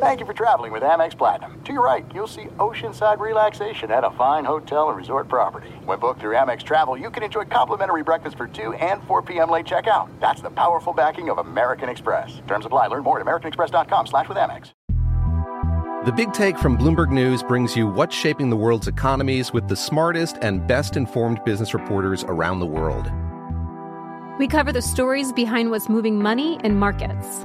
Thank you for traveling with Amex Platinum. To your right, you'll see oceanside relaxation at a fine hotel and resort property. When booked through Amex Travel, you can enjoy complimentary breakfast for 2 and 4 p.m. late checkout. That's the powerful backing of American Express. Terms apply. Learn more at americanexpress.com slash with Amex. The Big Take from Bloomberg News brings you what's shaping the world's economies with the smartest and best informed business reporters around the world. We cover the stories behind what's moving money and markets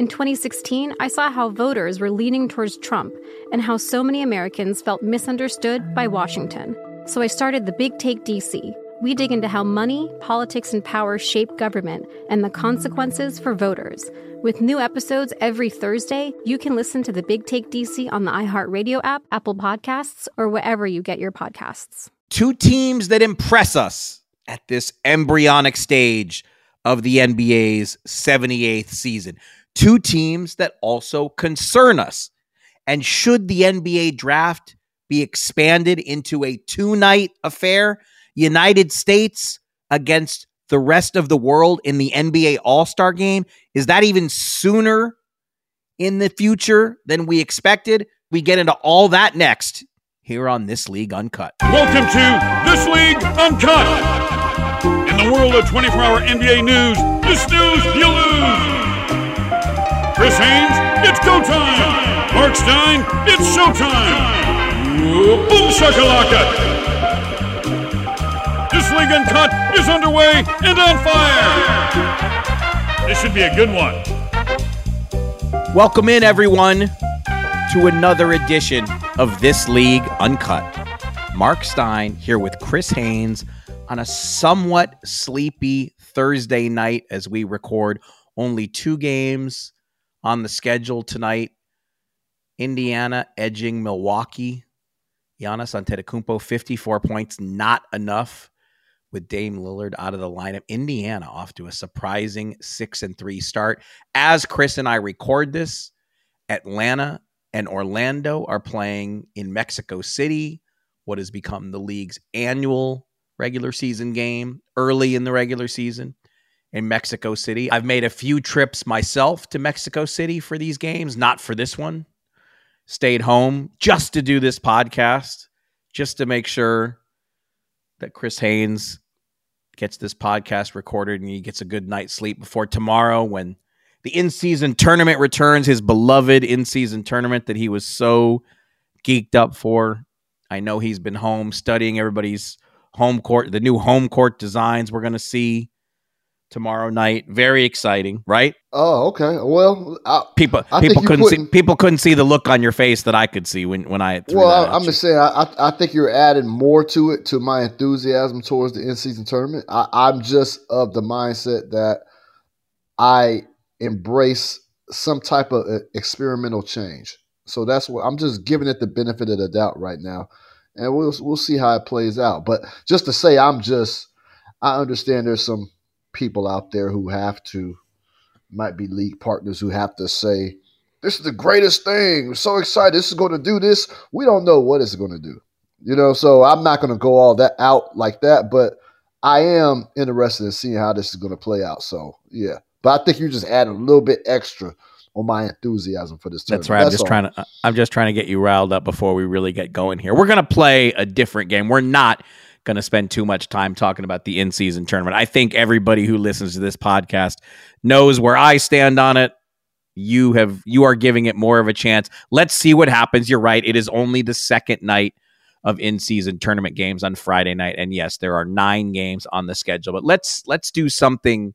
in 2016, I saw how voters were leaning towards Trump and how so many Americans felt misunderstood by Washington. So I started the Big Take DC. We dig into how money, politics, and power shape government and the consequences for voters. With new episodes every Thursday, you can listen to the Big Take DC on the iHeartRadio app, Apple Podcasts, or wherever you get your podcasts. Two teams that impress us at this embryonic stage of the NBA's 78th season two teams that also concern us. And should the NBA draft be expanded into a two night affair, United States against the rest of the world in the NBA All Star game? Is that even sooner in the future than we expected? We get into all that next here on This League Uncut. Welcome to This League Uncut. In the world of 24 hour NBA news, this news you lose. Chris Haynes, it's go time. Marc Stein, it's showtime. Boom shakalaka. This league uncut is underway and on fire. This should be a good one. Welcome in, everyone, to another edition of This League Uncut. Marc Stein here with Chris Haynes on a somewhat sleepy Thursday night as we record only two games on the schedule tonight. Indiana edging Milwaukee. Giannis Antetokounmpo, 54 points, not enough with Dame Lillard out of the lineup. Indiana off to a surprising 6 and 3 start. As Chris and I record this, Atlanta and Orlando are playing in Mexico City, what has become the league's annual regular season game early in the regular season in Mexico City. I've made a few trips myself to Mexico City for these games, not for this one. Stayed home just to do this podcast, just to make sure that Chris Haynes gets this podcast recorded and he gets a good night's sleep before tomorrow when the in season tournament returns, his beloved in season tournament that he was so geeked up for. I know he's been home studying everybody's home court, the new home court designs we're going to see tomorrow night. Very exciting, right? Oh, okay. Well, I, people I people couldn't see people couldn't see the look on your face that I could see when when I. well, I, am just saying. I I think you're adding more to it to my enthusiasm towards the in season tournament. I, I'm just of the mindset that I embrace some type of uh, experimental change. So that's what I'm just giving it the benefit of the doubt right now, and we'll we'll see how it plays out. But just to say, I'm just I understand there's some people out there who have to might be league partners who have to say this is the greatest thing we're so excited this is going to do this we don't know what it's going to do you know so i'm not going to go all that out like that but i am interested in seeing how this is going to play out so yeah but i think you're just adding a little bit extra on my enthusiasm for this tournament. That's right. That's I'm just all. trying to I'm just trying to get you riled up before we really get going here. We're going to play a different game. We're not going to spend too much time talking about the in season tournament. I think everybody who listens to this podcast knows where I stand on it. You have you are giving it more of a chance. Let's see what happens. You're right. It is only the second night of in-season tournament games on Friday night and yes, there are 9 games on the schedule. But let's let's do something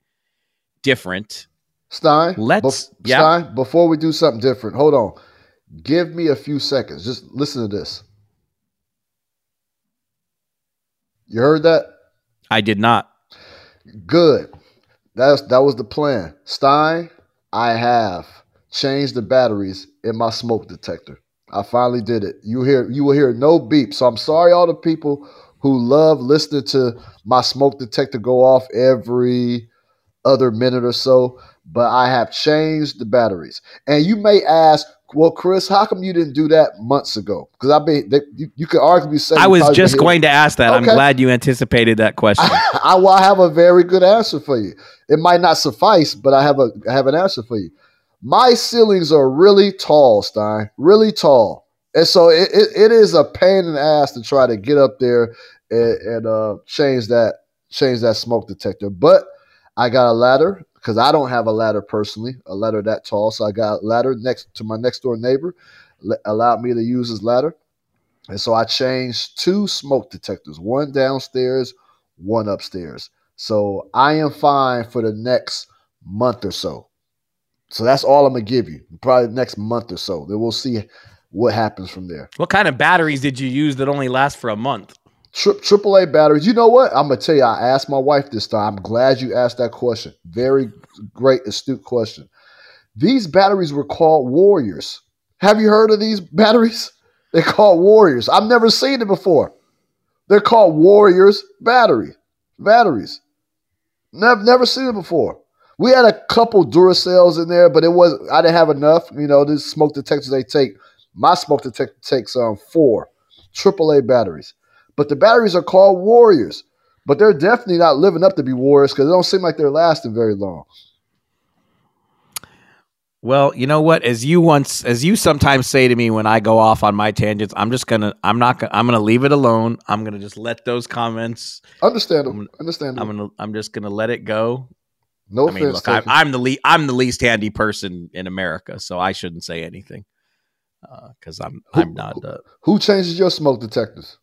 different. Stein, let's be- yeah. Stein, before we do something different. Hold on. Give me a few seconds. Just listen to this. You heard that? I did not. Good. That's that was the plan. Stein, I have changed the batteries in my smoke detector. I finally did it. You hear you will hear no beep. So I'm sorry all the people who love listening to my smoke detector go off every other minute or so, but I have changed the batteries. And you may ask, well, Chris, how come you didn't do that months ago? Because I mean, you, you could arguably say I was just going to ask that. Okay. I'm glad you anticipated that question. I, I have a very good answer for you. It might not suffice, but I have a I have an answer for you. My ceilings are really tall, Stein, really tall, and so it, it, it is a pain in the ass to try to get up there and, and uh, change that change that smoke detector. But I got a ladder because I don't have a ladder personally, a ladder that tall. So I got a ladder next to my next door neighbor, allowed me to use his ladder. And so I changed two smoke detectors, one downstairs, one upstairs. So I am fine for the next month or so. So that's all I'm gonna give you. Probably next month or so. Then we'll see what happens from there. What kind of batteries did you use that only last for a month? Triple A batteries. You know what? I'm gonna tell you. I asked my wife this time. I'm glad you asked that question. Very great, astute question. These batteries were called Warriors. Have you heard of these batteries? They're called Warriors. I've never seen it before. They're called Warriors battery batteries. Never, never seen it before. We had a couple Duracells in there, but it was I didn't have enough. You know, these smoke detectors they take. My smoke detector takes um four AAA batteries. But the batteries are called Warriors. But they're definitely not living up to be Warriors because it don't seem like they're lasting very long. Well, you know what? As you once, as you sometimes say to me when I go off on my tangents, I'm just gonna, I'm not gonna, I'm gonna leave it alone. I'm gonna just let those comments. Understand them. Understand I'm gonna, I'm just gonna let it go. No I mean, look, I, I'm, the least, I'm the least handy person in America, so I shouldn't say anything because uh, I'm, who, I'm not. Uh, who changes your smoke detectors?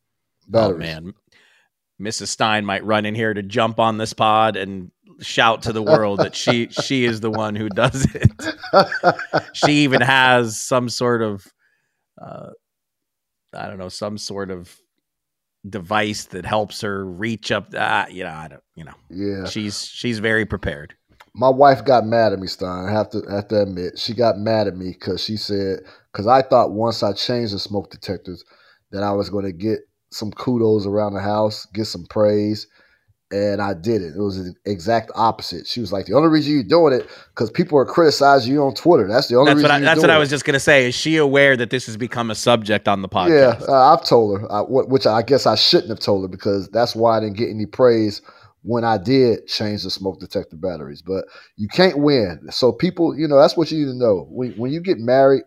Batteries. Oh man, Mrs. Stein might run in here to jump on this pod and shout to the world that she she is the one who does it. she even has some sort of uh, I don't know, some sort of device that helps her reach up. Uh, you know, I don't. You know, yeah. She's she's very prepared. My wife got mad at me, Stein. I have to have to admit, she got mad at me because she said because I thought once I changed the smoke detectors that I was going to get some kudos around the house, get some praise, and I did it. It was the exact opposite. She was like, "The only reason you're doing it because people are criticizing you on Twitter. That's the only that's reason." What I, that's what I was just gonna say. Is she aware that this has become a subject on the podcast? Yeah, uh, I've told her, uh, which I guess I shouldn't have told her because that's why I didn't get any praise when I did change the smoke detector batteries. But you can't win. So people, you know, that's what you need to know. When when you get married,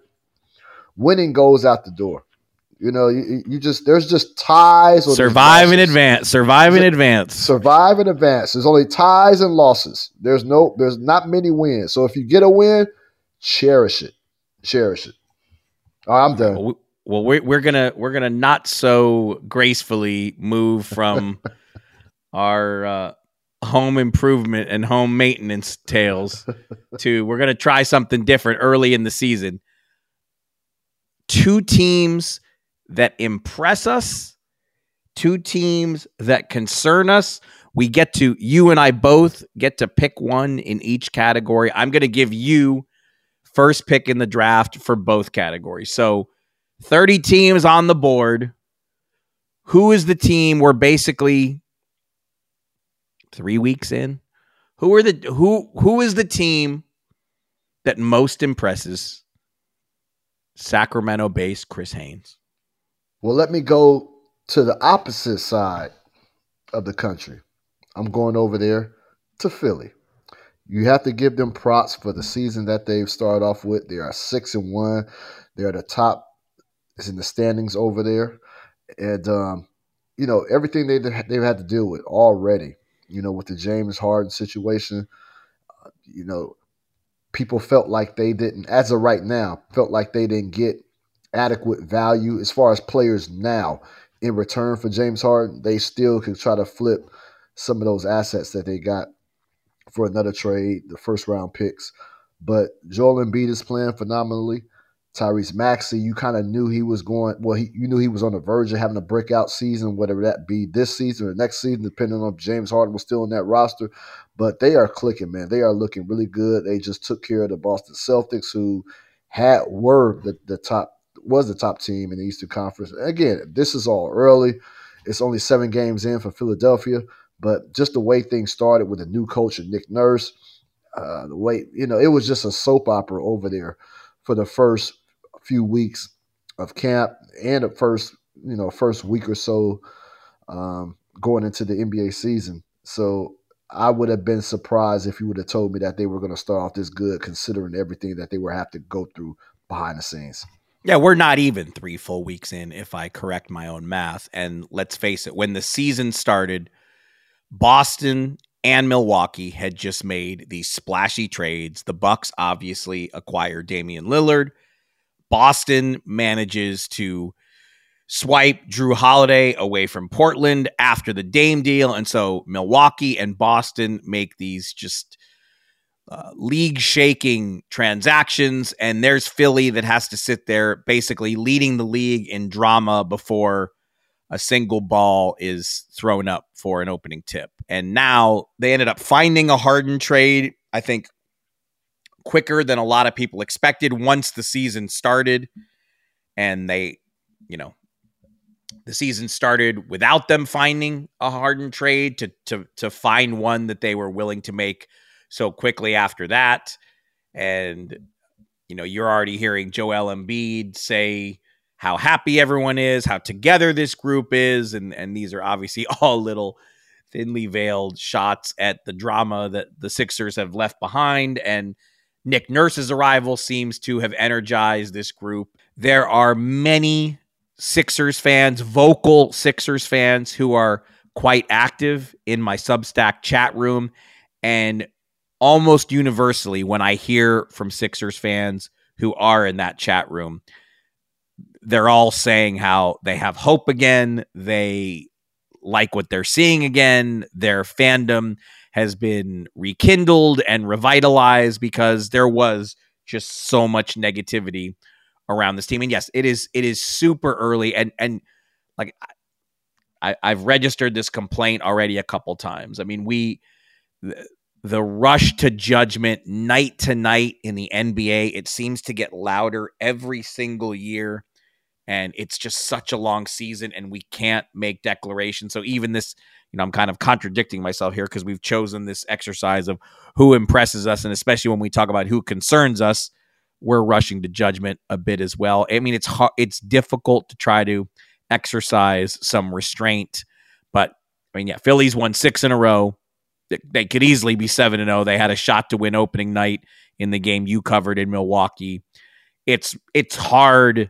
winning goes out the door. You know, you, you just there's just ties. Survive in advance. Survive in advance. Survive in advance. There's only ties and losses. There's no. There's not many wins. So if you get a win, cherish it. Cherish it. All right, I'm done. Well, well, we're we're gonna we're gonna not so gracefully move from our uh, home improvement and home maintenance tales to we're gonna try something different early in the season. Two teams that impress us, two teams that concern us. We get to, you and I both get to pick one in each category. I'm going to give you first pick in the draft for both categories. So 30 teams on the board. Who is the team we're basically three weeks in? Who are the who who is the team that most impresses Sacramento based Chris Haynes? Well, let me go to the opposite side of the country. I'm going over there to Philly. You have to give them props for the season that they've started off with. They are six and one. They're at the top is in the standings over there, and um, you know everything they they've had to deal with already. You know, with the James Harden situation, uh, you know, people felt like they didn't, as of right now, felt like they didn't get adequate value as far as players now in return for James Harden, they still could try to flip some of those assets that they got for another trade, the first round picks. But Joel Embiid is playing phenomenally. Tyrese Maxey, you kind of knew he was going. Well, he, you knew he was on the verge of having a breakout season, whatever that be this season or next season, depending on if James Harden was still in that roster. But they are clicking, man. They are looking really good. They just took care of the Boston Celtics, who had were the, the top was the top team in the Eastern Conference. Again, this is all early. It's only seven games in for Philadelphia, but just the way things started with a new coach and Nick Nurse, uh, the way you know it was just a soap opera over there for the first few weeks of camp and the first you know first week or so um, going into the NBA season. So I would have been surprised if you would have told me that they were going to start off this good, considering everything that they were have to go through behind the scenes. Yeah, we're not even three full weeks in, if I correct my own math. And let's face it, when the season started, Boston and Milwaukee had just made these splashy trades. The Bucks obviously acquired Damian Lillard. Boston manages to swipe Jrue Holiday away from Portland after the Dame deal. And so Milwaukee and Boston make these just uh, league shaking transactions. And there's Philly that has to sit there basically leading the league in drama before a single ball is thrown up for an opening tip. And now they ended up finding a Harden trade, I think, quicker than a lot of people expected once the season started. And they, you know, the season started without them finding a Harden trade to to to find one that they were willing to make so quickly after that. And you know, you're already hearing Joel Embiid say how happy everyone is, how together this group is, and and these are obviously all little thinly veiled shots at the drama that the Sixers have left behind. And Nick Nurse's arrival seems to have energized this group. There are many Sixers fans, vocal Sixers fans who are quite active in my Substack chat room. And almost universally, when I hear from Sixers fans who are in that chat room, they're all saying how they have hope again. They like what they're seeing again. Their fandom has been rekindled and revitalized because there was just so much negativity around this team. And yes, it is it is super early and and like I, I've registered this complaint already a couple times. I mean, we the, rush to judgment night to night in the NBA, it seems to get louder every single year and it's just such a long season and we can't make declarations. So even this you know i'm kind of contradicting myself here because we've chosen this exercise of who impresses us and especially when we talk about who concerns us we're rushing to judgment a bit as well. I mean it's hard, it's difficult to try to exercise some restraint but i mean yeah phillies won six in a row they could easily be 7 and 0 they had a shot to win opening night in the game you covered in milwaukee it's it's hard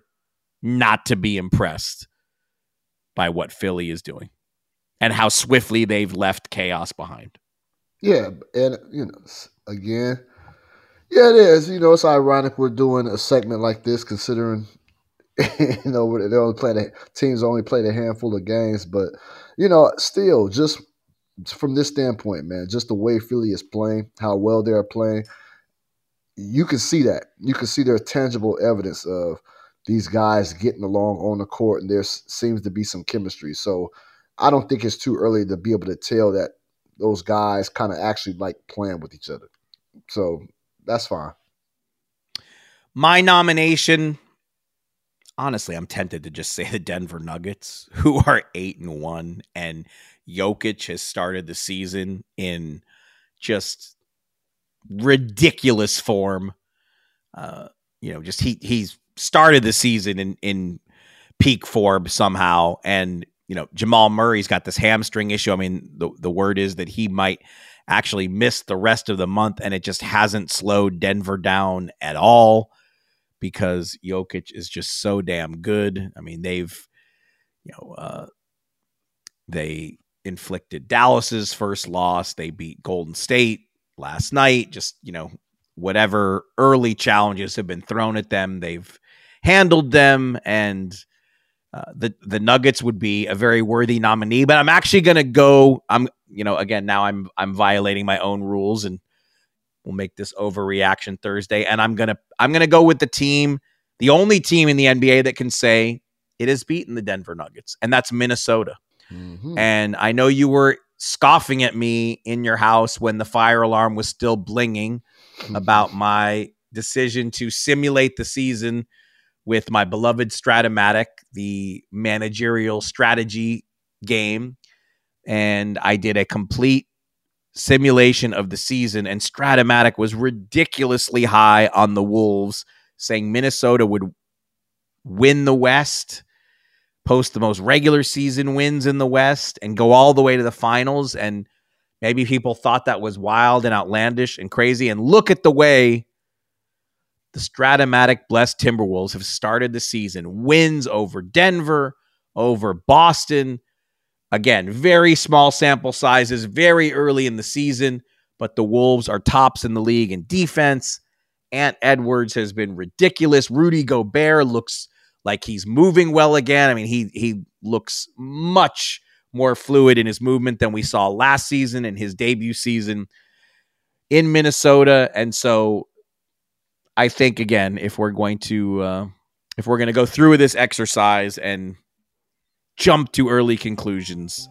not to be impressed by what Philly is doing and how swiftly they've left chaos behind. Yeah, and you know, again, yeah, it is. You know, it's ironic we're doing a segment like this, considering you know they only play the teams only played a handful of games, but you know, still, just from this standpoint, man, just the way Philly is playing, how well they're playing, you can see that. You can see their tangible evidence of these guys getting along on the court, and there seems to be some chemistry. So I don't think it's too early to be able to tell that those guys kind of actually like playing with each other. So that's fine. My nomination, honestly, I'm tempted to just say the Denver Nuggets, who are eight and one, and Jokic has started the season in just ridiculous form. Uh, you know, just he he's started the season in in peak form somehow, and you know Jamal Murray's got this hamstring issue. I mean, the the word is that he might actually miss the rest of the month, and it just hasn't slowed Denver down at all because Jokic is just so damn good. I mean, they've you know uh, they inflicted Dallas's first loss. They beat Golden State last night. Just you know whatever early challenges have been thrown at them, they've handled them, and uh, the the Nuggets would be a very worthy nominee. But I'm actually going to go. I'm you know again now I'm I'm violating my own rules, and we'll make this overreaction Thursday. And I'm gonna I'm gonna go with the team, the only team in the NBA that can say it has beaten the Denver Nuggets, and that's Minnesota. Mm-hmm. And I know you were scoffing at me in your house when the fire alarm was still blinging about my decision to simulate the season with my beloved Strat-O-Matic, the managerial strategy game. And I did a complete simulation of the season, and Strat-O-Matic was ridiculously high on the Wolves, saying Minnesota would win the West, post the most regular season wins in the West, and go all the way to the finals. And maybe people thought that was wild and outlandish and crazy. And look at the way the Strat-O-Matic blessed Timberwolves have started the season wins over Denver, over Boston Again, very small sample sizes, very early in the season, but the Wolves are tops in the league in defense. Ant Edwards has been ridiculous. Rudy Gobert looks like he's moving well again. I mean, he he looks much more fluid in his movement than we saw last season in his debut season in Minnesota. And so I think again, if we're going to uh, if we're going to go through with this exercise and jump to early conclusions.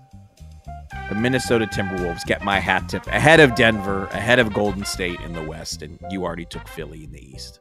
The Minnesota Timberwolves get my hat tip ahead of Denver, ahead of Golden State in the West, and you already took Philly in the East.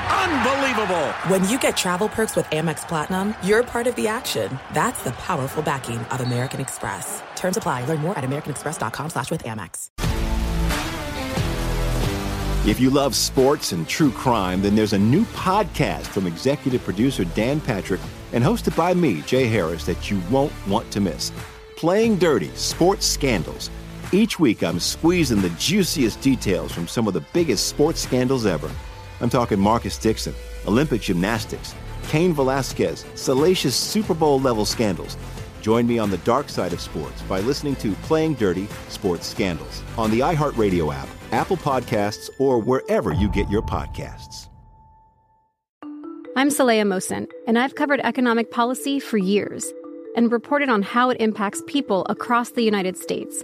Unbelievable. When you get travel perks with Amex Platinum, you're part of the action. That's the powerful backing of American Express. Terms apply. Learn more at americanexpress.com slash with Amex. If you love sports and true crime, then there's a new podcast from executive producer Dan Patrick and hosted by me, Jay Harris, that you won't want to miss. Playing Dirty Sports Scandals. Each week, I'm squeezing the juiciest details from some of the biggest sports scandals ever. I'm talking Marcus Dixon, Olympic gymnastics, Cain Velasquez, salacious Super Bowl level scandals. Join me on the dark side of sports by listening to Playing Dirty Sports Scandals on the iHeartRadio app, Apple Podcasts, or wherever you get your podcasts. I'm Saleha Mohsin, and I've covered economic policy for years and reported on how it impacts people across the United States.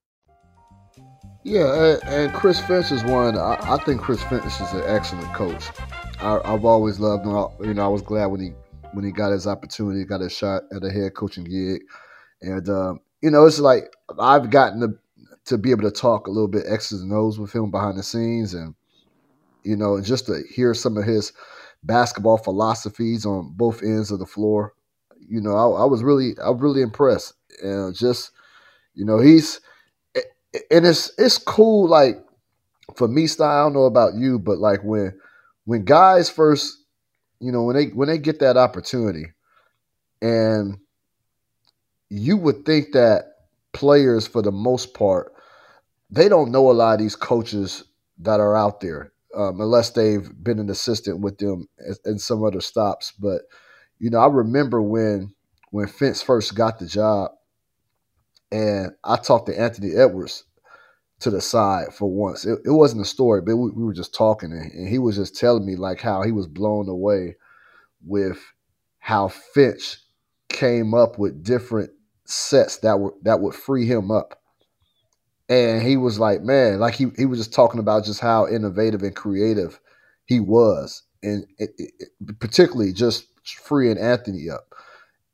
Yeah, and Chris Finch is one. I, I think Chris Finch is an excellent coach. I, have always loved him. You know, I was glad when he when he got his opportunity, got a shot at a head coaching gig, and um, you know, it's like I've gotten to to be able to talk a little bit X's and O's with him behind the scenes, and you know, just to hear some of his basketball philosophies on both ends of the floor. You know, I, I was really, I was really impressed, and just, you know, he's and it's it's cool. Like for me, style. I don't know about you, but like when when guys first, you know, when they when they get that opportunity, and you would think that players, for the most part, they don't know a lot of these coaches that are out there, um, unless they've been an assistant with them in some other stops. But you know, I remember when when Finch first got the job, and I talked to Anthony Edwards to the side for once. It, it wasn't a story, but we, we were just talking, and, and, he was just telling me like how he was blown away with how Finch came up with different sets that were that would free him up. And he was like, man, like he, he was just talking about just how innovative and creative he was, and it, it, particularly just freeing Anthony up.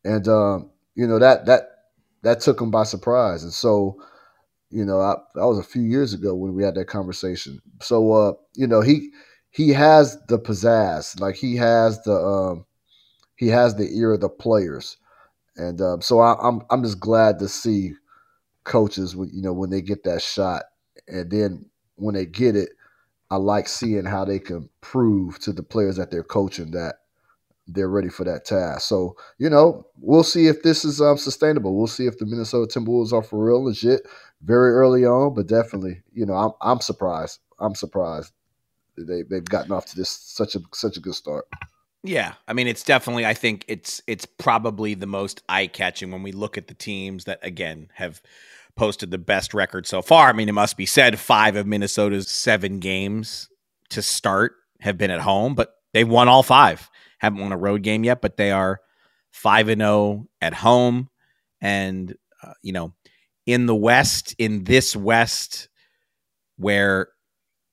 And um, you know that that that took him by surprise. And so, you know, I, that was a few years ago when we had that conversation. So, uh, you know, he he has the pizzazz, like he has the um, he has the ear of the players, and um, so I, I'm I'm just glad to see coaches, you know, when they get that shot, and then when they get it, I like seeing how they can prove to the players that they're coaching that they're ready for that task. So, you know, we'll see if this is um, sustainable. We'll see if the Minnesota Timberwolves are for real legit very early on, but definitely, you know, I'm I'm surprised. I'm surprised they they've gotten off to this such a such a good start. Yeah, I mean, it's definitely. I think it's it's probably the most eye catching when we look at the teams that again have posted the best record so far. I mean, it must be said five of Minnesota's seven games to start have been at home, but they've won all five. Haven't won a road game yet, but they are five and zero oh at home, and uh, you know, in the West, in this West, where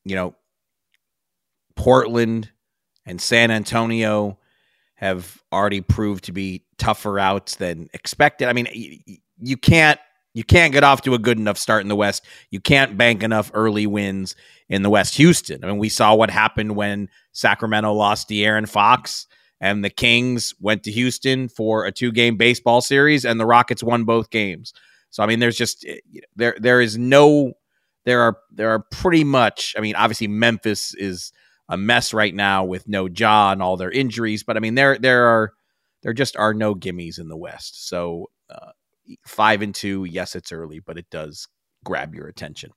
you know Portland and San Antonio have already proved to be tougher outs than expected. I mean, you can't you can't get off to a good enough start in the West. You can't bank enough early wins in the West. Houston. I mean, we saw what happened when Sacramento lost De'Aaron Fox and the Kings went to Houston for a two-game baseball series and the Rockets won both games. So I mean, there's just eh, there there is no there are there are pretty much. I mean, obviously Memphis is a mess right now with no Ja and all their injuries, but I mean there there are there just are no gimmies in the West. So uh, five and two. Yes, it's early, but it does grab your attention.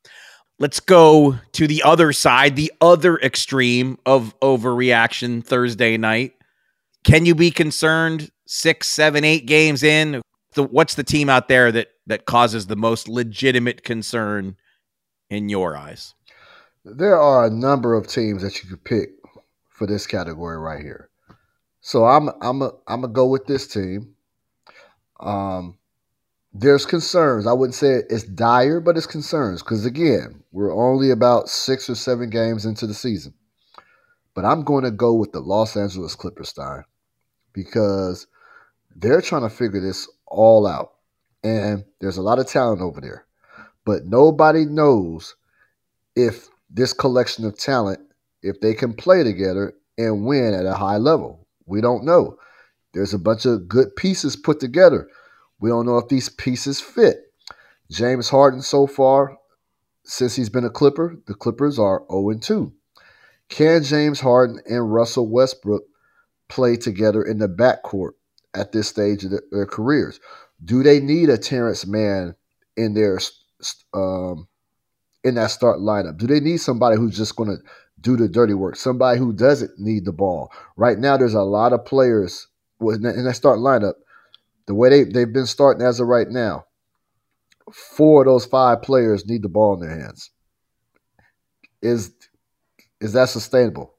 Let's go to the other side, the other extreme of overreaction Thursday night. Can you be concerned six, seven, eight games in? The, what's the team out there that that causes the most legitimate concern in your eyes? There are a number of teams that you could pick for this category right here. So I'm I'm a, I'm gonna go with this team. Um, there's concerns. I wouldn't say it's dire, but it's concerns because again, we're only about six or seven games into the season. But I'm going to go with the Los Angeles Clippers, Stein, because they're trying to figure this all out, and there's a lot of talent over there, but nobody knows if this collection of talent, if they can play together and win at a high level. We don't know. There's a bunch of good pieces put together we don't know if these pieces fit. James Harden, so far, since he's been a Clipper, the Clippers are 0 2. Can James Harden and Russell Westbrook play together in the backcourt at this stage of their careers? Do they need a Terance Mann in their um, in that start lineup? Do they need somebody who's just going to do the dirty work? Somebody who doesn't need the ball. Right now, there's a lot of players in that start lineup the way they, they've been starting as of right now, four of those five players need the ball in their hands. Is is that sustainable?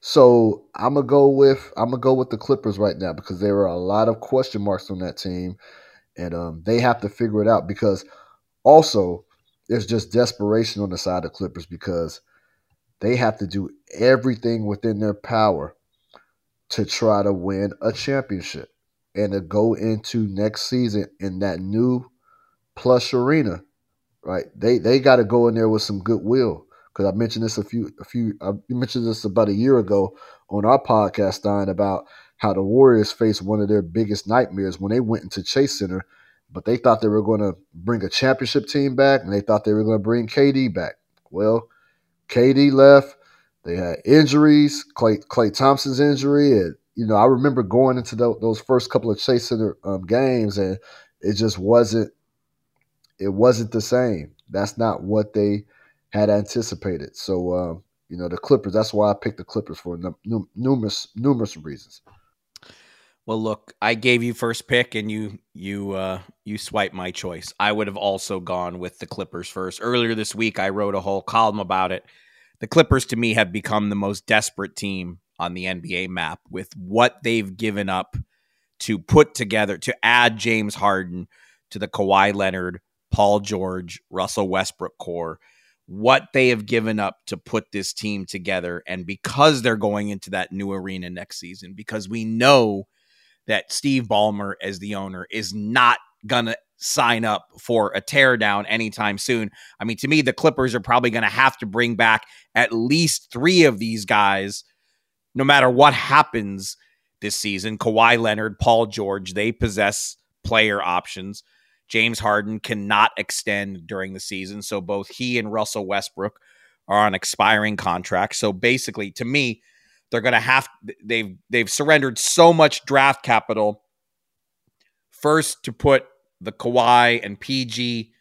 So I'm gonna go with I'm gonna go with the Clippers right now because there are a lot of question marks on that team, and um, they have to figure it out because also there's just desperation on the side of Clippers because they have to do everything within their power to try to win a championship and to go into next season in that new plush arena, right? They they got to go in there with some goodwill because I mentioned this a few a few I mentioned this about a year ago on our podcast, Stein, about how the Warriors faced one of their biggest nightmares when they went into Chase Center, but they thought they were going to bring a championship team back and they thought they were going to bring KD back. Well, KD left. They had injuries, Clay, Klay Thompson's injury, and you know, I remember going into the, those first couple of Chase Center um, games, and it just wasn't. It wasn't the same. That's not what they had anticipated. So, um, you know, the Clippers. That's why I picked the Clippers for num- numerous numerous reasons. Well, look, I gave you first pick, and you you uh, you swiped my choice. I would have also gone with the Clippers first. Earlier this week, I wrote a whole column about it. The Clippers, to me, have become the most desperate team on the NBA map with what they've given up to put together to add James Harden to the Kawhi Leonard, Paul George, Russell Westbrook core. What they have given up to put this team together, and because they're going into that new arena next season, because we know that Steve Ballmer, as the owner, is not gonna sign up for a teardown anytime soon. I mean, to me, the Clippers are probably going to have to bring back at least three of these guys no matter what happens this season, Kawhi Leonard, Paul George, they possess player options. James Harden cannot extend during the season. So both he and Russell Westbrook are on expiring contracts. So basically, to me, they're going to have they've they've surrendered so much draft capital first to put the Kawhi and PG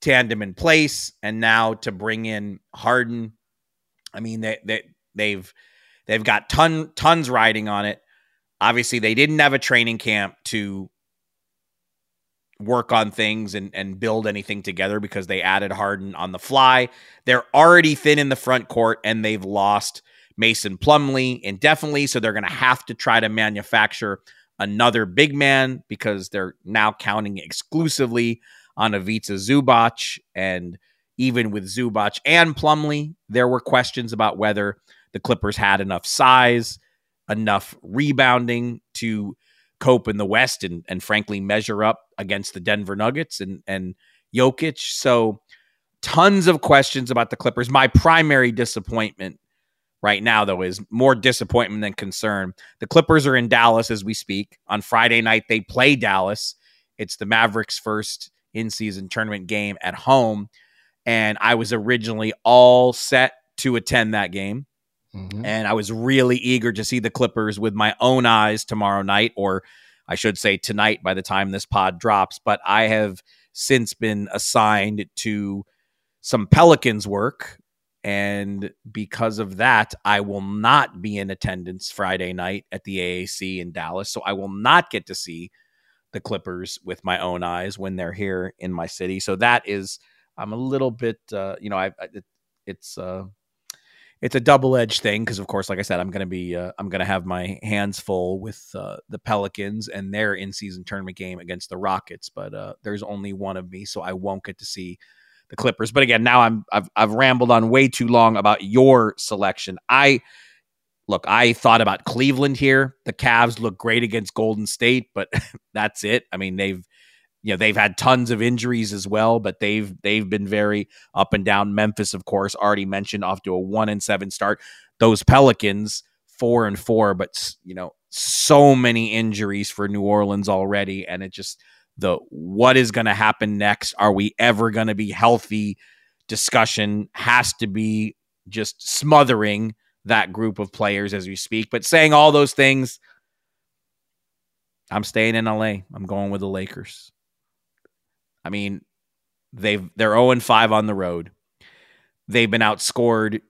tandem in place, and now to bring in Harden. I mean, they they they've they've got ton tons riding on it. Obviously, they didn't have a training camp to work on things and, and build anything together because they added Harden on the fly. They're already thin in the front court and they've lost Mason Plumlee indefinitely. So they're going to have to try to manufacture another big man because they're now counting exclusively on Ivica Zubac. And even with Zubac and Plumlee, there were questions about whether the Clippers had enough size, enough rebounding to cope in the West and and frankly measure up against the Denver Nuggets and and Jokic. So tons of questions about the Clippers. My primary disappointment right now though is more disappointment than concern. The Clippers are in Dallas as we speak. On Friday night they play Dallas. It's the Mavericks first in-season tournament game at home and I was originally all set to attend that game. Mm-hmm. And I was really eager to see the Clippers with my own eyes tomorrow night, or I should say tonight by the time this pod drops. But I have since been assigned to some Pelicans work. And because of that, I will not be in attendance Friday night at the AAC in Dallas. So I will not get to see the Clippers with my own eyes when they're here in my city. So that is, I'm a little bit, uh, you know, I, it, it's, uh, it's a double edged thing because, of course, like I said, I'm going to be uh, I'm going to have my hands full with uh, the Pelicans and their in season tournament game against the Rockets. But uh, there's only one of me, so I won't get to see the Clippers. But again, now I'm I've I've rambled on way too long about your selection. I look, I thought about Cleveland here. The Cavs look great against Golden State, but that's it. I mean, they've you know they've had tons of injuries as well, but they've they've been very up and down. Memphis, of course, already mentioned off to a one and seven start. Those Pelicans four and four, but you know so many injuries for New Orleans already, and it just the what is going to happen next? Are we ever going to be healthy? Discussion has to be just smothering that group of players as we speak. But saying all those things, I'm staying in LA. I'm going with the Lakers. I mean, they've they're 0 and 5 on the road. They've been outscored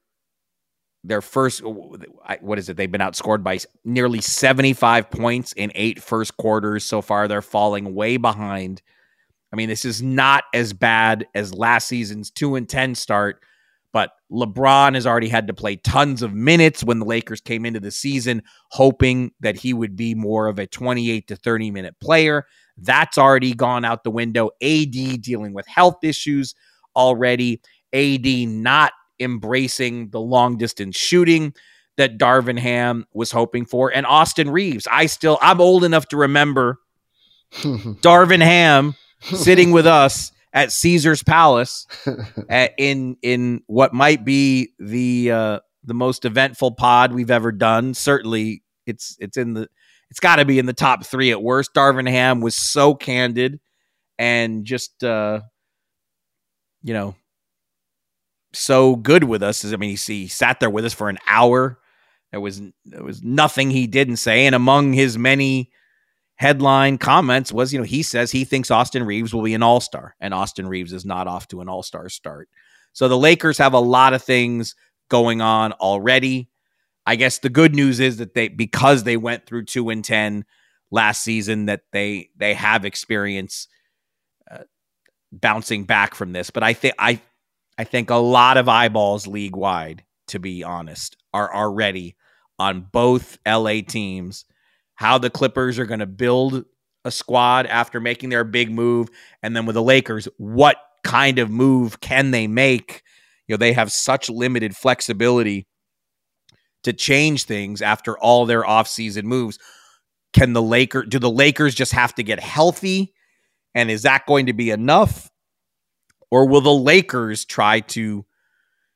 their first what is it? They've been outscored by nearly 75 points in eight first quarters so far. They're falling way behind. I mean, this is not as bad as last season's 2 and 10 start, but LeBron has already had to play tons of minutes when the Lakers came into the season hoping that he would be more of a 28 to 30 minute player. That's already gone out the window. AD dealing with health issues already. AD not embracing the long distance shooting that Darvin Ham was hoping for. And Austin Reaves, I still, I'm old enough to remember Darvin Ham sitting with us at Caesar's Palace at, in in what might be the uh, the most eventful pod we've ever done. Certainly, it's it's in the it's got to be in the top three at worst. Darvin Ham was so candid and just, uh, you know, so good with us. I mean, he, he sat there with us for an hour. There was there was nothing he didn't say, and among his many headline comments was, you know, he says he thinks Austin Reaves will be an All Star, and Austin Reaves is not off to an All Star start. So the Lakers have a lot of things going on already. I guess the good news is that they because they went through two and ten last season that they they have experience uh, bouncing back from this. But I think I I think a lot of eyeballs league wide, to be honest, are already on both LA teams. How the Clippers are going to build a squad after making their big move, and then with the Lakers, what kind of move can they make? You know, they have such limited flexibility to change things after all their offseason moves. Can the Laker do the Lakers just have to get healthy? And is that going to be enough? Or will the Lakers try to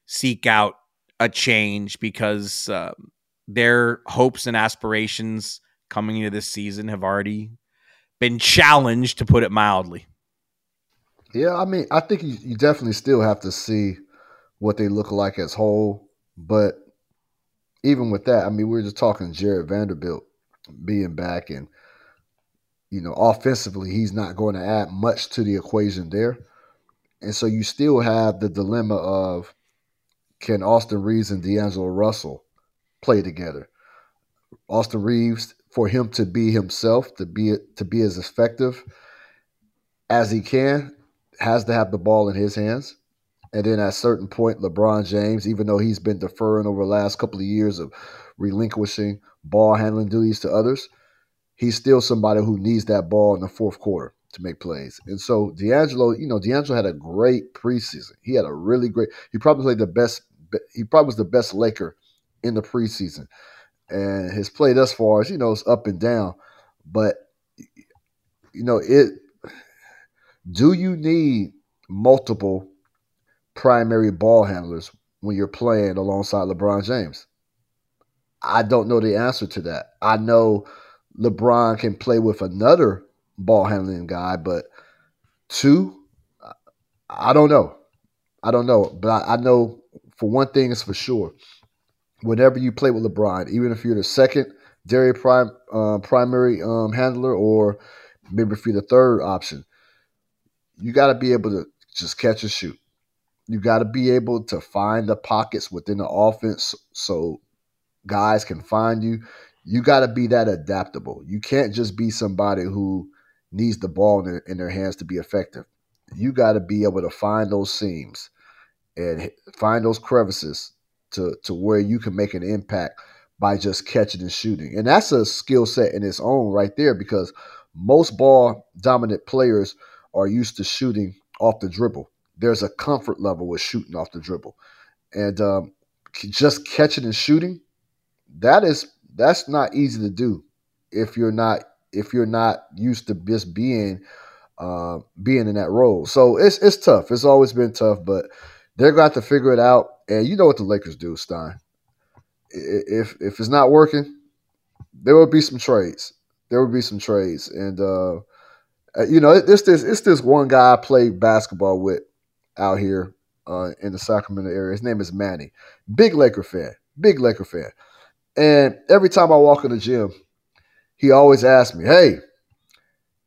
seek out a change because uh, their hopes and aspirations coming into this season have already been challenged, to put it mildly? Yeah, I mean, I think you, you definitely still have to see what they look like as whole. But even with that, I mean, we are just talking Jarred Vanderbilt being back, and you know, offensively, he's not going to add much to the equation there. And so you still have the dilemma of can Austin Reaves and D'Angelo Russell play together? Austin Reaves, for him to be himself, to be to be as effective as he can, has to have the ball in his hands. And then at a certain point, LeBron James, even though he's been deferring over the last couple of years of relinquishing ball handling duties to others, he's still somebody who needs that ball in the fourth quarter to make plays. And so D'Angelo, you know, D'Angelo had a great preseason. He had a really great. He probably played the best. He probably was the best Laker in the preseason, and his play thus far is you know it's up and down, but you know it. Do you need multiple primary ball handlers when you're playing alongside LeBron James? I don't know the answer to that. I know LeBron can play with another ball handling guy, but two, I don't know. I don't know. But I, I know for one thing is for sure. Whenever you play with LeBron, even if you're the second dairy prime uh, primary um, handler, or maybe if you're the third option, you got to be able to just catch and shoot. You got to be able to find the pockets within the offense so guys can find you. You got to be that adaptable. You can't just be somebody who needs the ball in their, in their hands to be effective. You got to be able to find those seams and find those crevices to to where you can make an impact by just catching and shooting. And that's a skill set in its own right there because most ball dominant players are used to shooting off the dribble. There's a comfort level with shooting off the dribble. And um, just catching and shooting, that is that's not easy to do if you're not if you're not used to just being uh, being in that role. So it's it's tough. It's always been tough, but they're going to figure it out. And you know what the Lakers do, Stein. If if it's not working, there will be some trades. There will be some trades, and uh, uh you know it's this it's this one guy I played basketball with out here uh, in the Sacramento area. His name is Manny. Big Laker fan. Big Laker fan. And every time I walk in the gym, he always asks me, "Hey,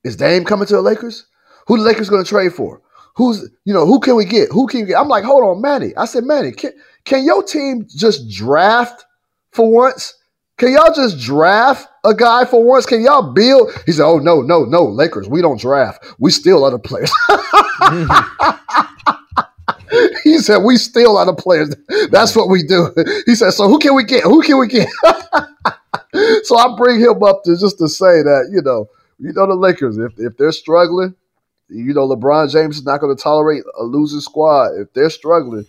is Dame coming to the Lakers? Who the Lakers going to trade for? Who's you know who can we get? Who can we get?" I'm like, "Hold on, Manny." I said, "Manny, can can your team just draft for once? Can y'all just draft a guy for once? Can y'all build?" He said, "Oh no, no, no, Lakers, we don't draft. We steal other players." he said, "We steal other players. That's what we do." He said, "So who can we get? Who can we get?" so I bring him up to just to say that you know, you know the Lakers if if they're struggling, you know LeBron James is not going to tolerate a losing squad. If they're struggling,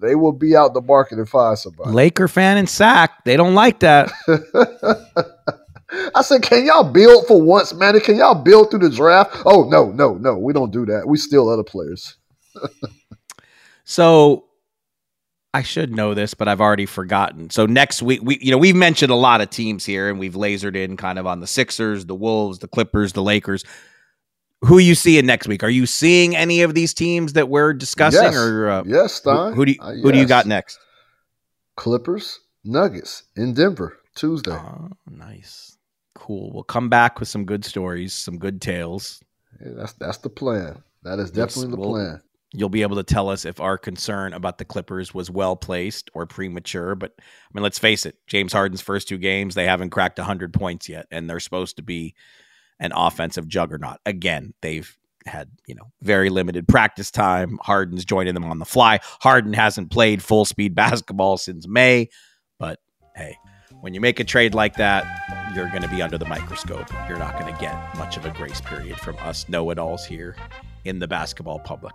they will be out the market and find somebody. Laker fan and sack, they don't like that. I said, can y'all build for once, man? Can y'all build through the draft? Oh no, no, no, we don't do that. We steal other players. So I should know this, but I've already forgotten. So next week, we you know we've mentioned a lot of teams here, and we've lasered in kind of on the Sixers, the Wolves, the Clippers, the Lakers. Who are you seeing next week? Are you seeing any of these teams that we're discussing? Yes. Or uh, yes, Stein. Who, who do you, uh, who do you got next? Clippers, Nuggets in Denver Tuesday. Oh, nice, cool. We'll come back with some good stories, some good tales. Yeah, that's that's the plan. That is definitely yes, the we'll, plan you'll be able to tell us if our concern about the Clippers was well placed or premature. But I mean, let's face it, James Harden's first two games, they haven't cracked 100 points yet, and they're supposed to be an offensive juggernaut. Again, they've had, you know, very limited practice time. Harden's joining them on the fly. Harden hasn't played full speed basketball since May, but hey, when you make a trade like that, you're going to be under the microscope. You're not going to get much of a grace period from us know it alls here in the basketball public.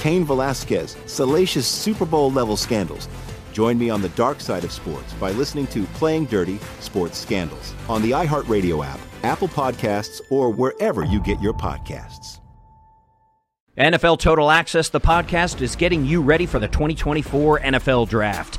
Cain Velasquez, salacious Super Bowl level scandals. Join me on the dark side of sports by listening to Playing Dirty Sports Scandals on the iHeartRadio app, Apple Podcasts, or wherever you get your podcasts. NFL Total Access, the podcast, is getting you ready for the 2024 NFL Draft.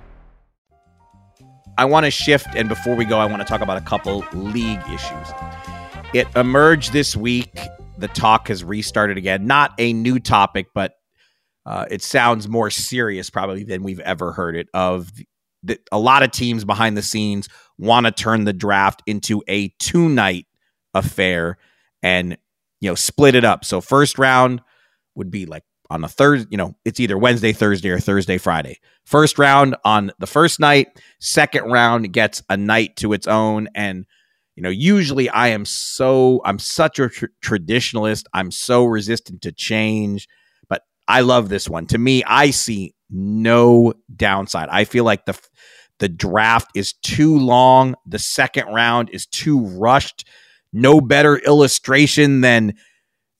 I want to shift, and before we go, I want to talk about a couple league issues. It emerged this week. The talk has restarted again. Not a new topic, but uh, it sounds more serious probably than we've ever heard it. Of the, a lot of teams behind the scenes want to turn the draft into a two night affair and you know split it up. So first round would be like on a Thursday, you know, it's either Wednesday, Thursday, or Thursday, Friday. First round on the first night, second round gets a night to its own. And, you know, usually I am so, I'm such a tr- traditionalist. I'm so resistant to change, but I love this one. To me, I see no downside. I feel like the, the draft is too long. The second round is too rushed. No better illustration than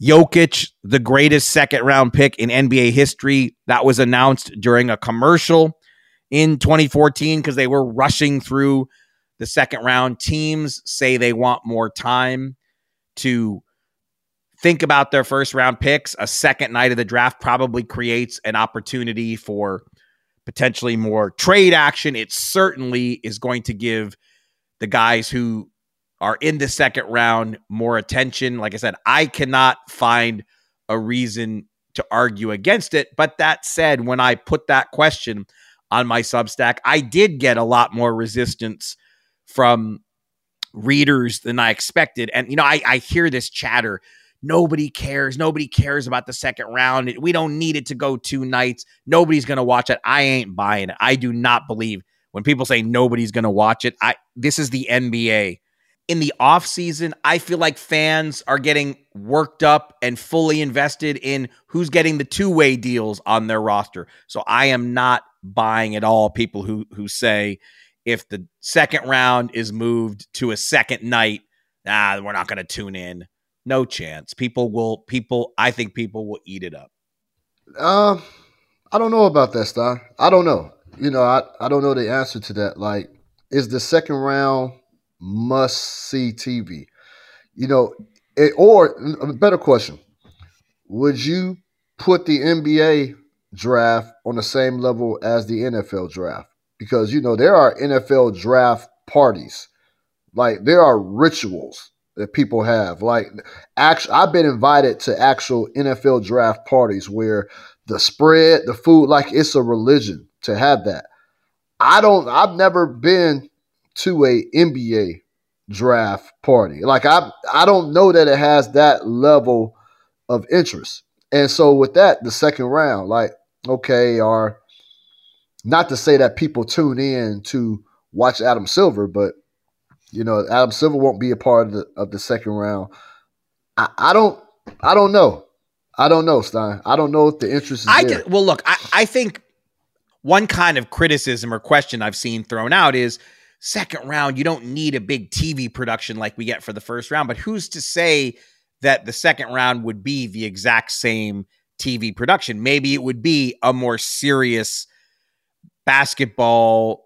Jokic, the greatest second round pick in NBA history, that was announced during a commercial in 2014 because they were rushing through the second round. Teams say they want more time to think about their first round picks. A second night of the draft probably creates an opportunity for potentially more trade action. It certainly is going to give the guys who are in the second round more attention. Like I said, I cannot find a reason to argue against it. But that said, when I put that question on my Substack, I did get a lot more resistance from readers than I expected. And, you know, I, I hear this chatter. Nobody cares. Nobody cares about the second round. We don't need it to go two nights. Nobody's going to watch it. I ain't buying it. I do not believe when people say nobody's going to watch it. I this is the NBA in the off season, I feel like fans are getting worked up and fully invested in who's getting the two way deals on their roster. So I am not buying at all people who who say if the second round is moved to a second night, ah, we're not going to tune in. No chance. People will. People. I think people will eat it up. Uh, I don't know about that, Star. I don't know. You know, I I don't know the answer to that. Like, is the second round must see TV. You know, it, or a better question: Would you put the NBA draft on the same level as the NFL draft? Because you know there are NFL draft parties, like there are rituals that people have. Like, actually, I've been invited to actual NFL draft parties where the spread, the food, like it's a religion to have that. I don't. I've never been to a NBA draft party. Like I I don't know that it has that level of interest. And so with that, the second round, like, okay, or not to say that people tune in to watch Adam Silver, but you know, Adam Silver won't be a part of the of the second round. I, I don't I don't know. I don't know, Stein. I don't know if the interest is I there. Can, well, look, I, I think one kind of criticism or question I've seen thrown out is second round, you don't need a big TV production like we get for the first round. But who's to say that the second round would be the exact same TV production? Maybe it would be a more serious basketball,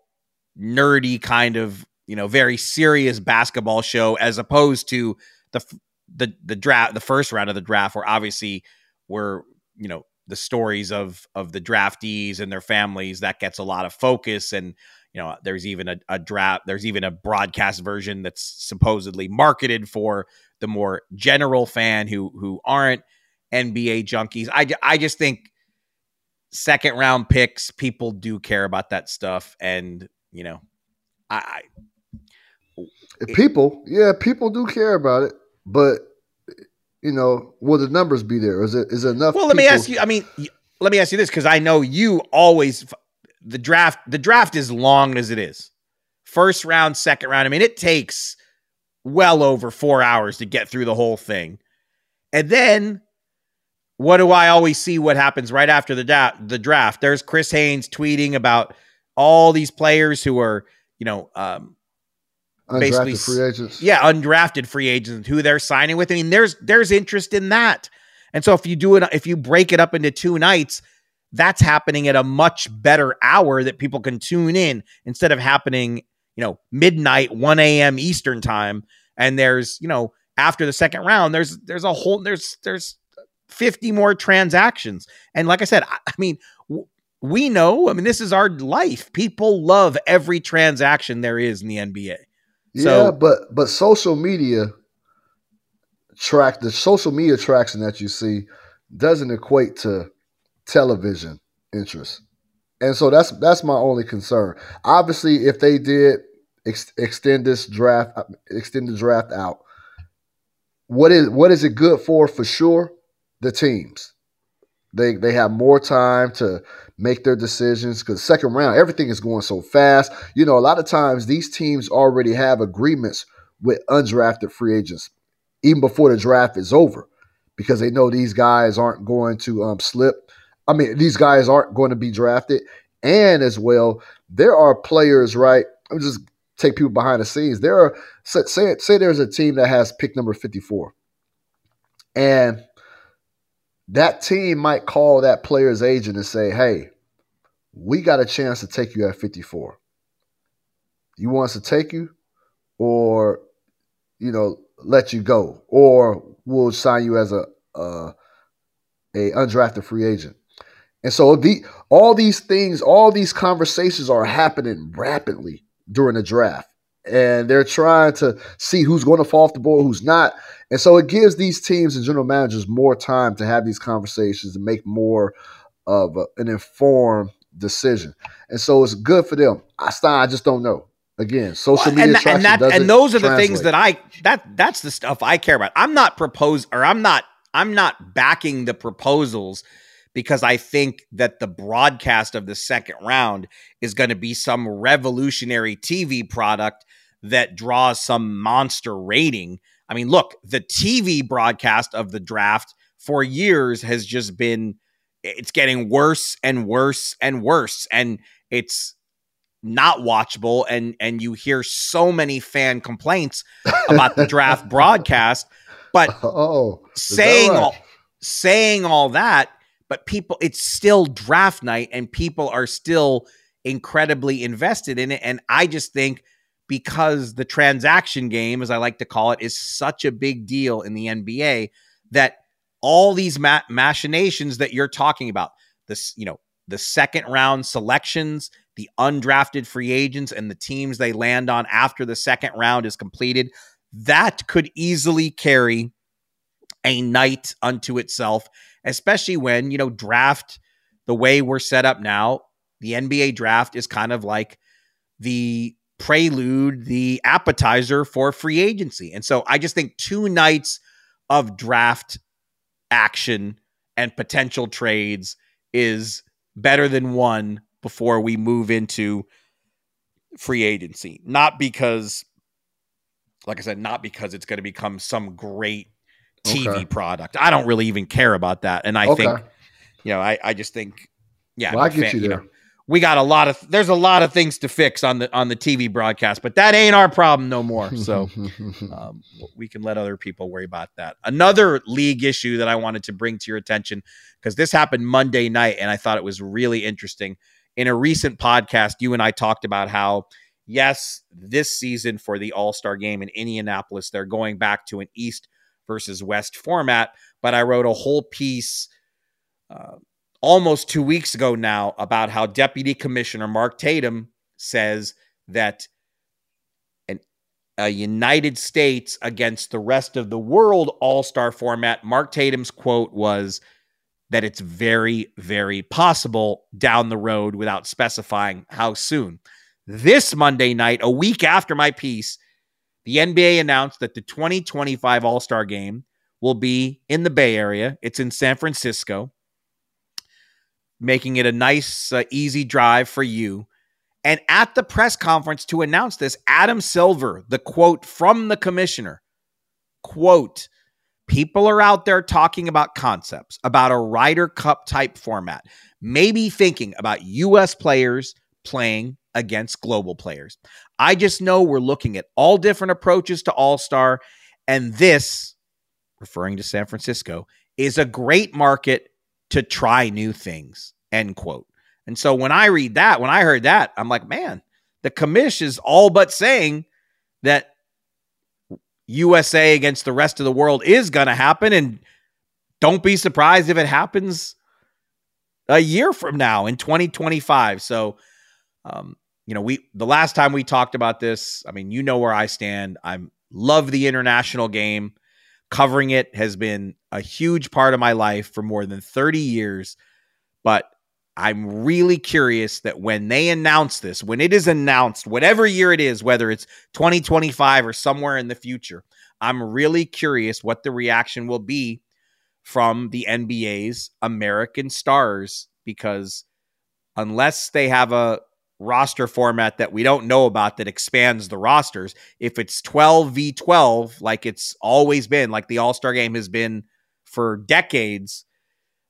nerdy kind of, you know, very serious basketball show as opposed to the the the draft, the first round of the draft, where obviously we're you know the stories of of the draftees and their families that gets a lot of focus and you know, there's even a, a draft, there's even a broadcast version that's supposedly marketed for the more general fan who who aren't NBA junkies. I I just think second round picks, people do care about that stuff, and you know, I, I people, yeah, people do care about it, but you know, will the numbers be there? Is it is it enough? Well, let me ask you. I mean, let me ask you this because I know you always the draft. The draft is long as it is. First round, second round. I mean, it takes well over four hours to get through the whole thing, and then what do I always see? What happens right after the da- the draft? There's Chris Haynes tweeting about all these players who are, you know, um, undrafted basically free agents. Yeah, undrafted free agents who they're signing with. I mean, there's there's interest in that. And so if you do it, if you break it up into two nights, that's happening at a much better hour that people can tune in instead of happening, you know, midnight, 1 a.m. Eastern time. And there's, you know, after the second round, there's there's a whole there's there's 50 more transactions. And like I said, I, I mean, we know, I mean, this is our life. People love every transaction there is in the NBA. So, yeah, but but social media track the social media traction that you see doesn't equate to television interest. And so that's that's my only concern. Obviously, if they did ex- extend this draft uh, extend the draft out, what is what is it good for for sure? The teams. They they have more time to make their decisions because second round everything is going so fast. You know, a lot of times these teams already have agreements with undrafted free agents even before the draft is over because they know these guys aren't going to um, slip. I mean, these guys aren't going to be drafted, and as well, there are players. Right, I'm just take people behind the scenes. There are say say there's a team that has pick number 54, and that team might call that player's agent and say, hey, we got a chance to take you at 54. You want us to take you or, you know, let you go or we'll sign you as a, a, a undrafted free agent. And so the all these things, all these conversations are happening rapidly during the draft. And they're trying to see who's going to fall off the board, who's not. And so it gives these teams and general managers more time to have these conversations and make more of a, an informed decision. And so it's good for them. I, I just don't know. Again, social media and, and, that, and those are the things that I that that's the stuff I care about. I'm not propose or I'm not I'm not backing the proposals because I think that the broadcast of the second round is going to be some revolutionary TV product that draws some monster rating. I mean, look, the TV broadcast of the draft for years has just been it's getting worse and worse and worse and it's not watchable and and you hear so many fan complaints about the draft broadcast but oh saying right? all saying all that but people it's still draft night and people are still incredibly invested in it. And i just think because the transaction game, as I like to call it, is such a big deal in the NBA that all these ma- machinations that you're talking about, this, you know, the second round selections, the undrafted free agents, and the teams they land on after the second round is completed, that could easily carry a night unto itself, especially when, you know, draft the way we're set up now. The NBA draft is kind of like the prelude, the appetizer for free agency. And so I just think two nights of draft action and potential trades is better than one before we move into free agency. Not because, like I said, not because it's going to become some great TV okay. product. I don't really even care about that. And I okay. think, you know, I, I just think, yeah, well, I get fan, you there. You know, we got a lot of there's a lot of things to fix on the on the TV broadcast, but that ain't our problem no more. So um, we can let other people worry about that. Another league issue that I wanted to bring to your attention because this happened Monday night, and I thought it was really interesting. In a recent podcast, you and I talked about how yes, this season for the All Star game in Indianapolis, they're going back to an East versus West format. But I wrote a whole piece. Uh, almost two weeks ago now about how Deputy Commissioner Mark Tatum says that an, a United States against the rest of the world All Star format. Mark Tatum's quote was that it's very, very possible down the road without specifying how soon. This Monday night, a week after my piece, the NBA announced that the 2025 All Star game will be in the Bay Area. It's in San Francisco, making it a nice, uh, easy drive for you. And at the press conference to announce this, Adam Silver, the quote from the commissioner, quote, people are out there talking about concepts, about a Ryder Cup type format, maybe thinking about U.S. players playing against global players. I just know we're looking at all different approaches to All Star, and this, referring to San Francisco, is a great market to try new things. End quote. And so when I read that, when I heard that, I'm like, man, the commish is all but saying that USA against the rest of the world is going to happen. And don't be surprised if it happens a year from now in 2025. So, um, you know, we the last time we talked about this, I mean, you know where I stand. I'm love the international game. Covering it has been a huge part of my life for more than 30 years. But I'm really curious that when they announce this, when it is announced, whatever year it is, whether it's 2025 or somewhere in the future, I'm really curious what the reaction will be from the NBA's American stars because unless they have a roster format that we don't know about that expands the rosters, if it's 12 v 12, like it's always been, like the All Star game has been for decades,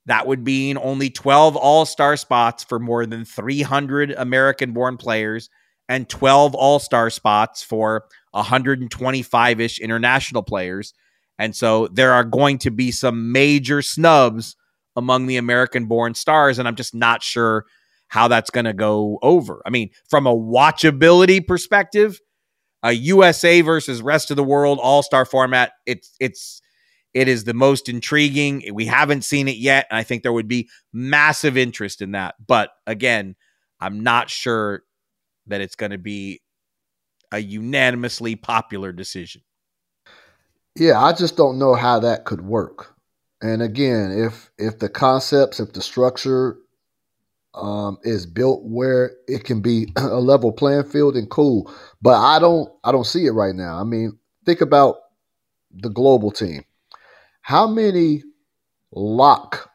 that would mean only 12 All Star spots for more than 300 American born players and 12 All Star spots for 125 ish international players. And so there are going to be some major snubs among the American born stars. And I'm just not sure how that's going to go over. I mean, from a watchability perspective, a USA versus rest of the world all star format, it's, it's, it is the most intriguing. We haven't seen it yet. And I think there would be massive interest in that. But again, I'm not sure that it's going to be a unanimously popular decision. Yeah, I just don't know how that could work. And again, if if the concepts, if the structure um, is built where it can be a level playing field, and cool. But I don't I don't see it right now. I mean, think about the global team. How many lock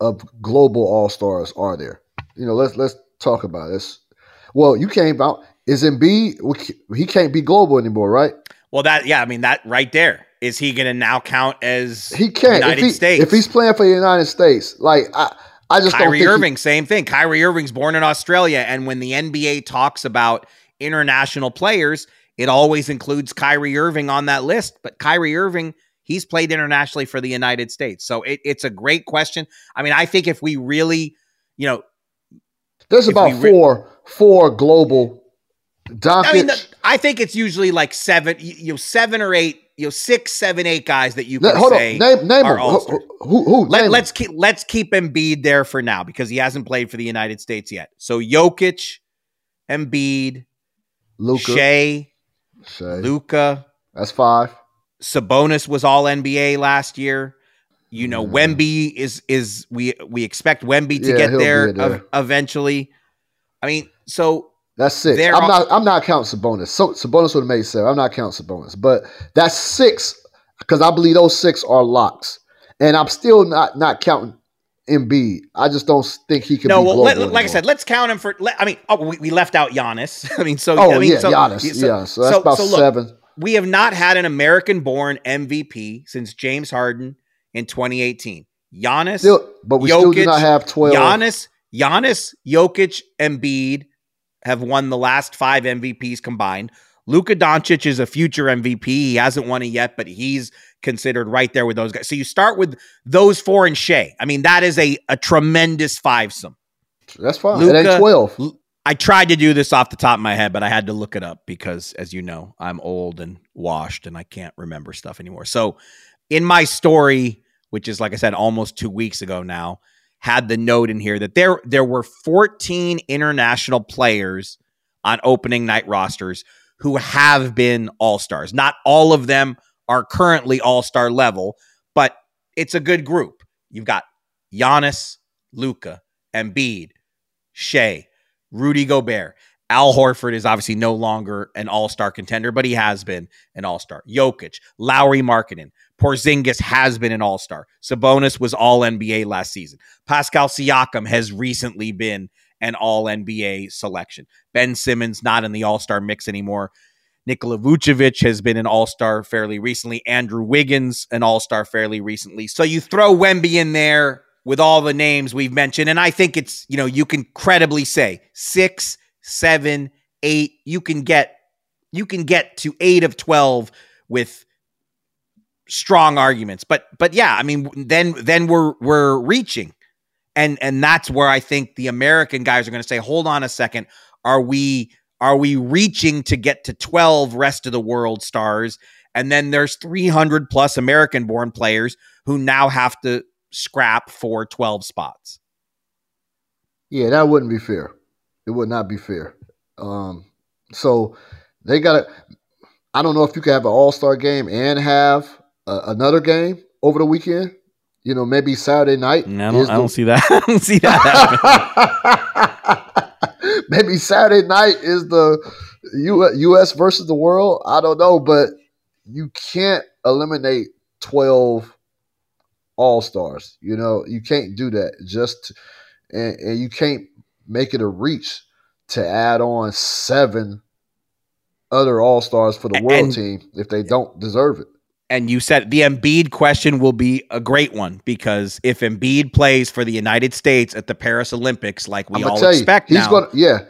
of global all stars are there? You know, let's let's talk about this. Well, you came out. Is Embiid? He can't be global anymore, right? Well, that yeah, I mean that right there. Is he going to now count as he can't United if he, States? If he's playing for the United States, like I, I just Kyrie don't Irving, he, same thing. Kyrie Irving's born in Australia, and when the NBA talks about international players, it always includes Kyrie Irving on that list. But Kyrie Irving He's played internationally for the United States. So it, it's a great question. I mean, I think if we really, you know, there's about re- four four global. Doncic. I mean, the, I think it's usually like seven, you know, seven or eight, you know, six, seven, eight guys that you can Hold say on. Name, name are who, who, who Let, us keep let's keep Embiid there for now because he hasn't played for the United States yet. So Jokic, Embiid, Luka, Shai, Shai. Luka. That's five. Sabonis was all NBA last year. You know, Mm. Wemby is is we we expect Wemby to Yeah, get there, there. ev- eventually. I mean, so That's six. They're I'm all- not. I'm not counting Sabonis. So Sabonis would have made seven. I'm not counting Sabonis, but that's six because I believe those six are locks, and I'm still not not counting Embiid. I just don't think he can. no, be well, let, like I said, let's count him for. Let, I mean, oh, we, we left out Giannis. I mean, so Oh I mean, yeah, so, Giannis. so- yeah, so that's so- about so look, seven. We have not had an American-born MVP since James Harden in 2018. Giannis, Still, but we still do not have twelve. Giannis, Giannis, Jokic, Embiid have won the last five MVPs combined. Luka Doncic is a future MVP. He hasn't won it yet, but he's considered right there with those guys. So you start with those four and Shai. I mean, that is a, a tremendous fivesome. That's fine. it ain't Luka- twelve. I tried to do this off the top of my head, but I had to look it up because, as you know, I'm old and washed and I can't remember stuff anymore. So, in my story, which is like I said, almost two weeks ago now, had the note in here that there there were 14 international players on opening night rosters who have been all-stars. Not all of them are currently all-star level, but it's a good group. You've got Giannis, Luka, Embiid, Shai, Rudy Gobert. Al Horford is obviously no longer an all-star contender, but he has been an all-star. Jokic, Lauri Markkanen, Porzingis has been an all-star. Sabonis was all NBA last season. Pascal Siakam has recently been an all NBA selection. Ben Simmons not in the all-star mix anymore. Nikola Vucevic has been an all-star fairly recently. Andrew Wiggins an all-star fairly recently. So you throw Wemby in there with all the names we've mentioned, and I think it's you know you can credibly say six, seven, eight. You can get you can get to eight of twelve with strong arguments. But but yeah, I mean then then we're we're reaching. And and that's where I think the American guys are going to say, "Hold on a second. Are we are we reaching to get to 12 rest of the world stars?" And then there's 300 plus American born players who now have to scrap for 12 spots. Yeah, that wouldn't be fair. It would not be fair. Um, so they got to. I don't know if you can have an All Star game and have uh, another game over the weekend. You know, maybe Saturday night. No, I don't, I don't see that. I don't see that. maybe Saturday night is the U- U.S. versus the world. I don't know, but you can't eliminate twelve all stars. You know, you can't do that. Just and, and you can't make it a reach to add on seven other all stars for the world and, team if they don't deserve it and you said the Embiid question will be a great one because if Embiid plays for the United States at the Paris Olympics, like we all expect, you, he's going. Yeah,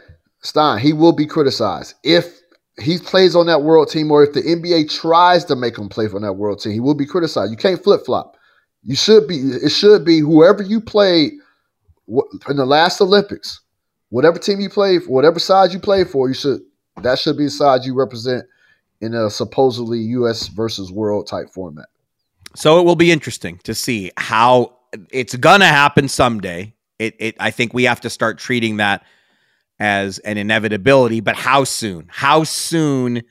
Stein, he will be criticized if he plays on that world team, or if the NBA tries to make him play for that world team, he will be criticized. You can't flip flop. You should be. It should be whoever you played in the last Olympics, whatever team you play for, whatever side you play for, you should. That should be the side you represent in a supposedly U.S. versus world type format. So it will be interesting to see how it's gonna happen someday. It, it I think we have to start treating that as an inevitability, but how soon? How soon?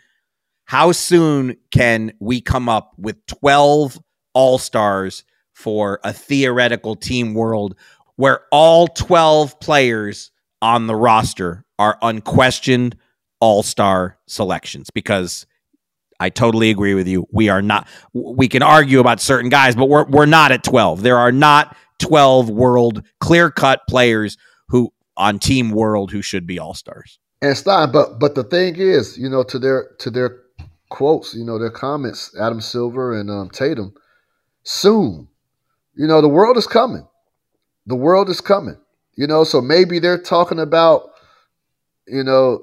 How soon can we come up with 12 all-stars for a theoretical team world where all 12 players on the roster are unquestioned all-star selections because I totally agree with you. We are not. We can argue about certain guys, but we're we're not at twelve. There are not twelve world clear cut players who on Team World who should be all stars. And Stein, but but the thing is, you know, to their to their quotes, you know, their comments, Adam Silver and um, Tatum, soon, you know, the world is coming. The world is coming. You know, so maybe they're talking about, you know,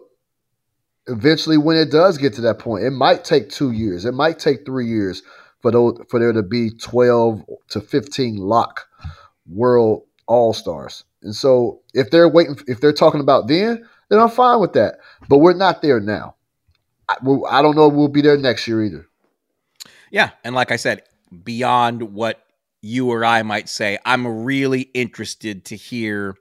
eventually when it does get to that point, it might take two years, it might take three years for those for there to be twelve to fifteen lock world all stars. And so if they're waiting, if they're talking about then, then I'm fine with that. But we're not there now. I, I don't know we'll be there next year either. Yeah, and like I said, beyond what you or I might say, I'm really interested to hear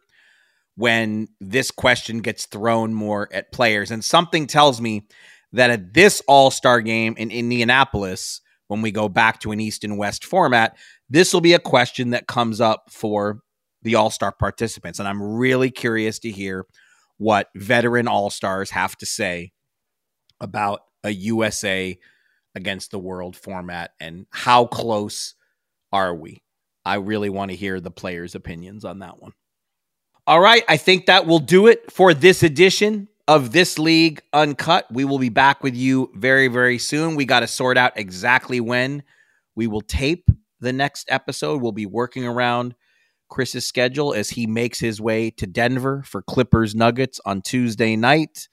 when this question gets thrown more at players. And something tells me that at this All Star game in Indianapolis, when we go back to an East and West format, this will be a question that comes up for the All Star participants. And I'm really curious to hear what veteran All Stars have to say about a USA against the world format and how close are we? I really want to hear the players' opinions on that one. All right. I think that will do it for this edition of This League Uncut. We will be back with you very, very soon. We got to sort out exactly when we will tape the next episode. We'll be working around Chris's schedule as he makes his way to Denver for Clippers Nuggets on Tuesday night.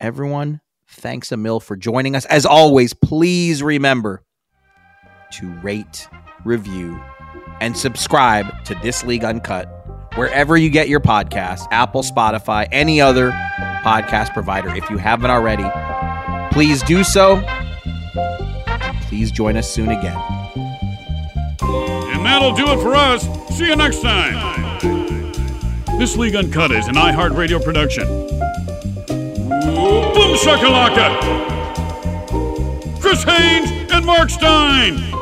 Everyone, thanks a mill for joining us. As always, please remember to rate, review, and subscribe to This League Uncut wherever you get your podcast Apple, Spotify, any other podcast provider. If you haven't already, please do so. Please join us soon again. And that'll do it for us. See you next time. This League Uncut is an iHeartRadio production. Boom shakalaka! Chris Haynes and Marc Stein.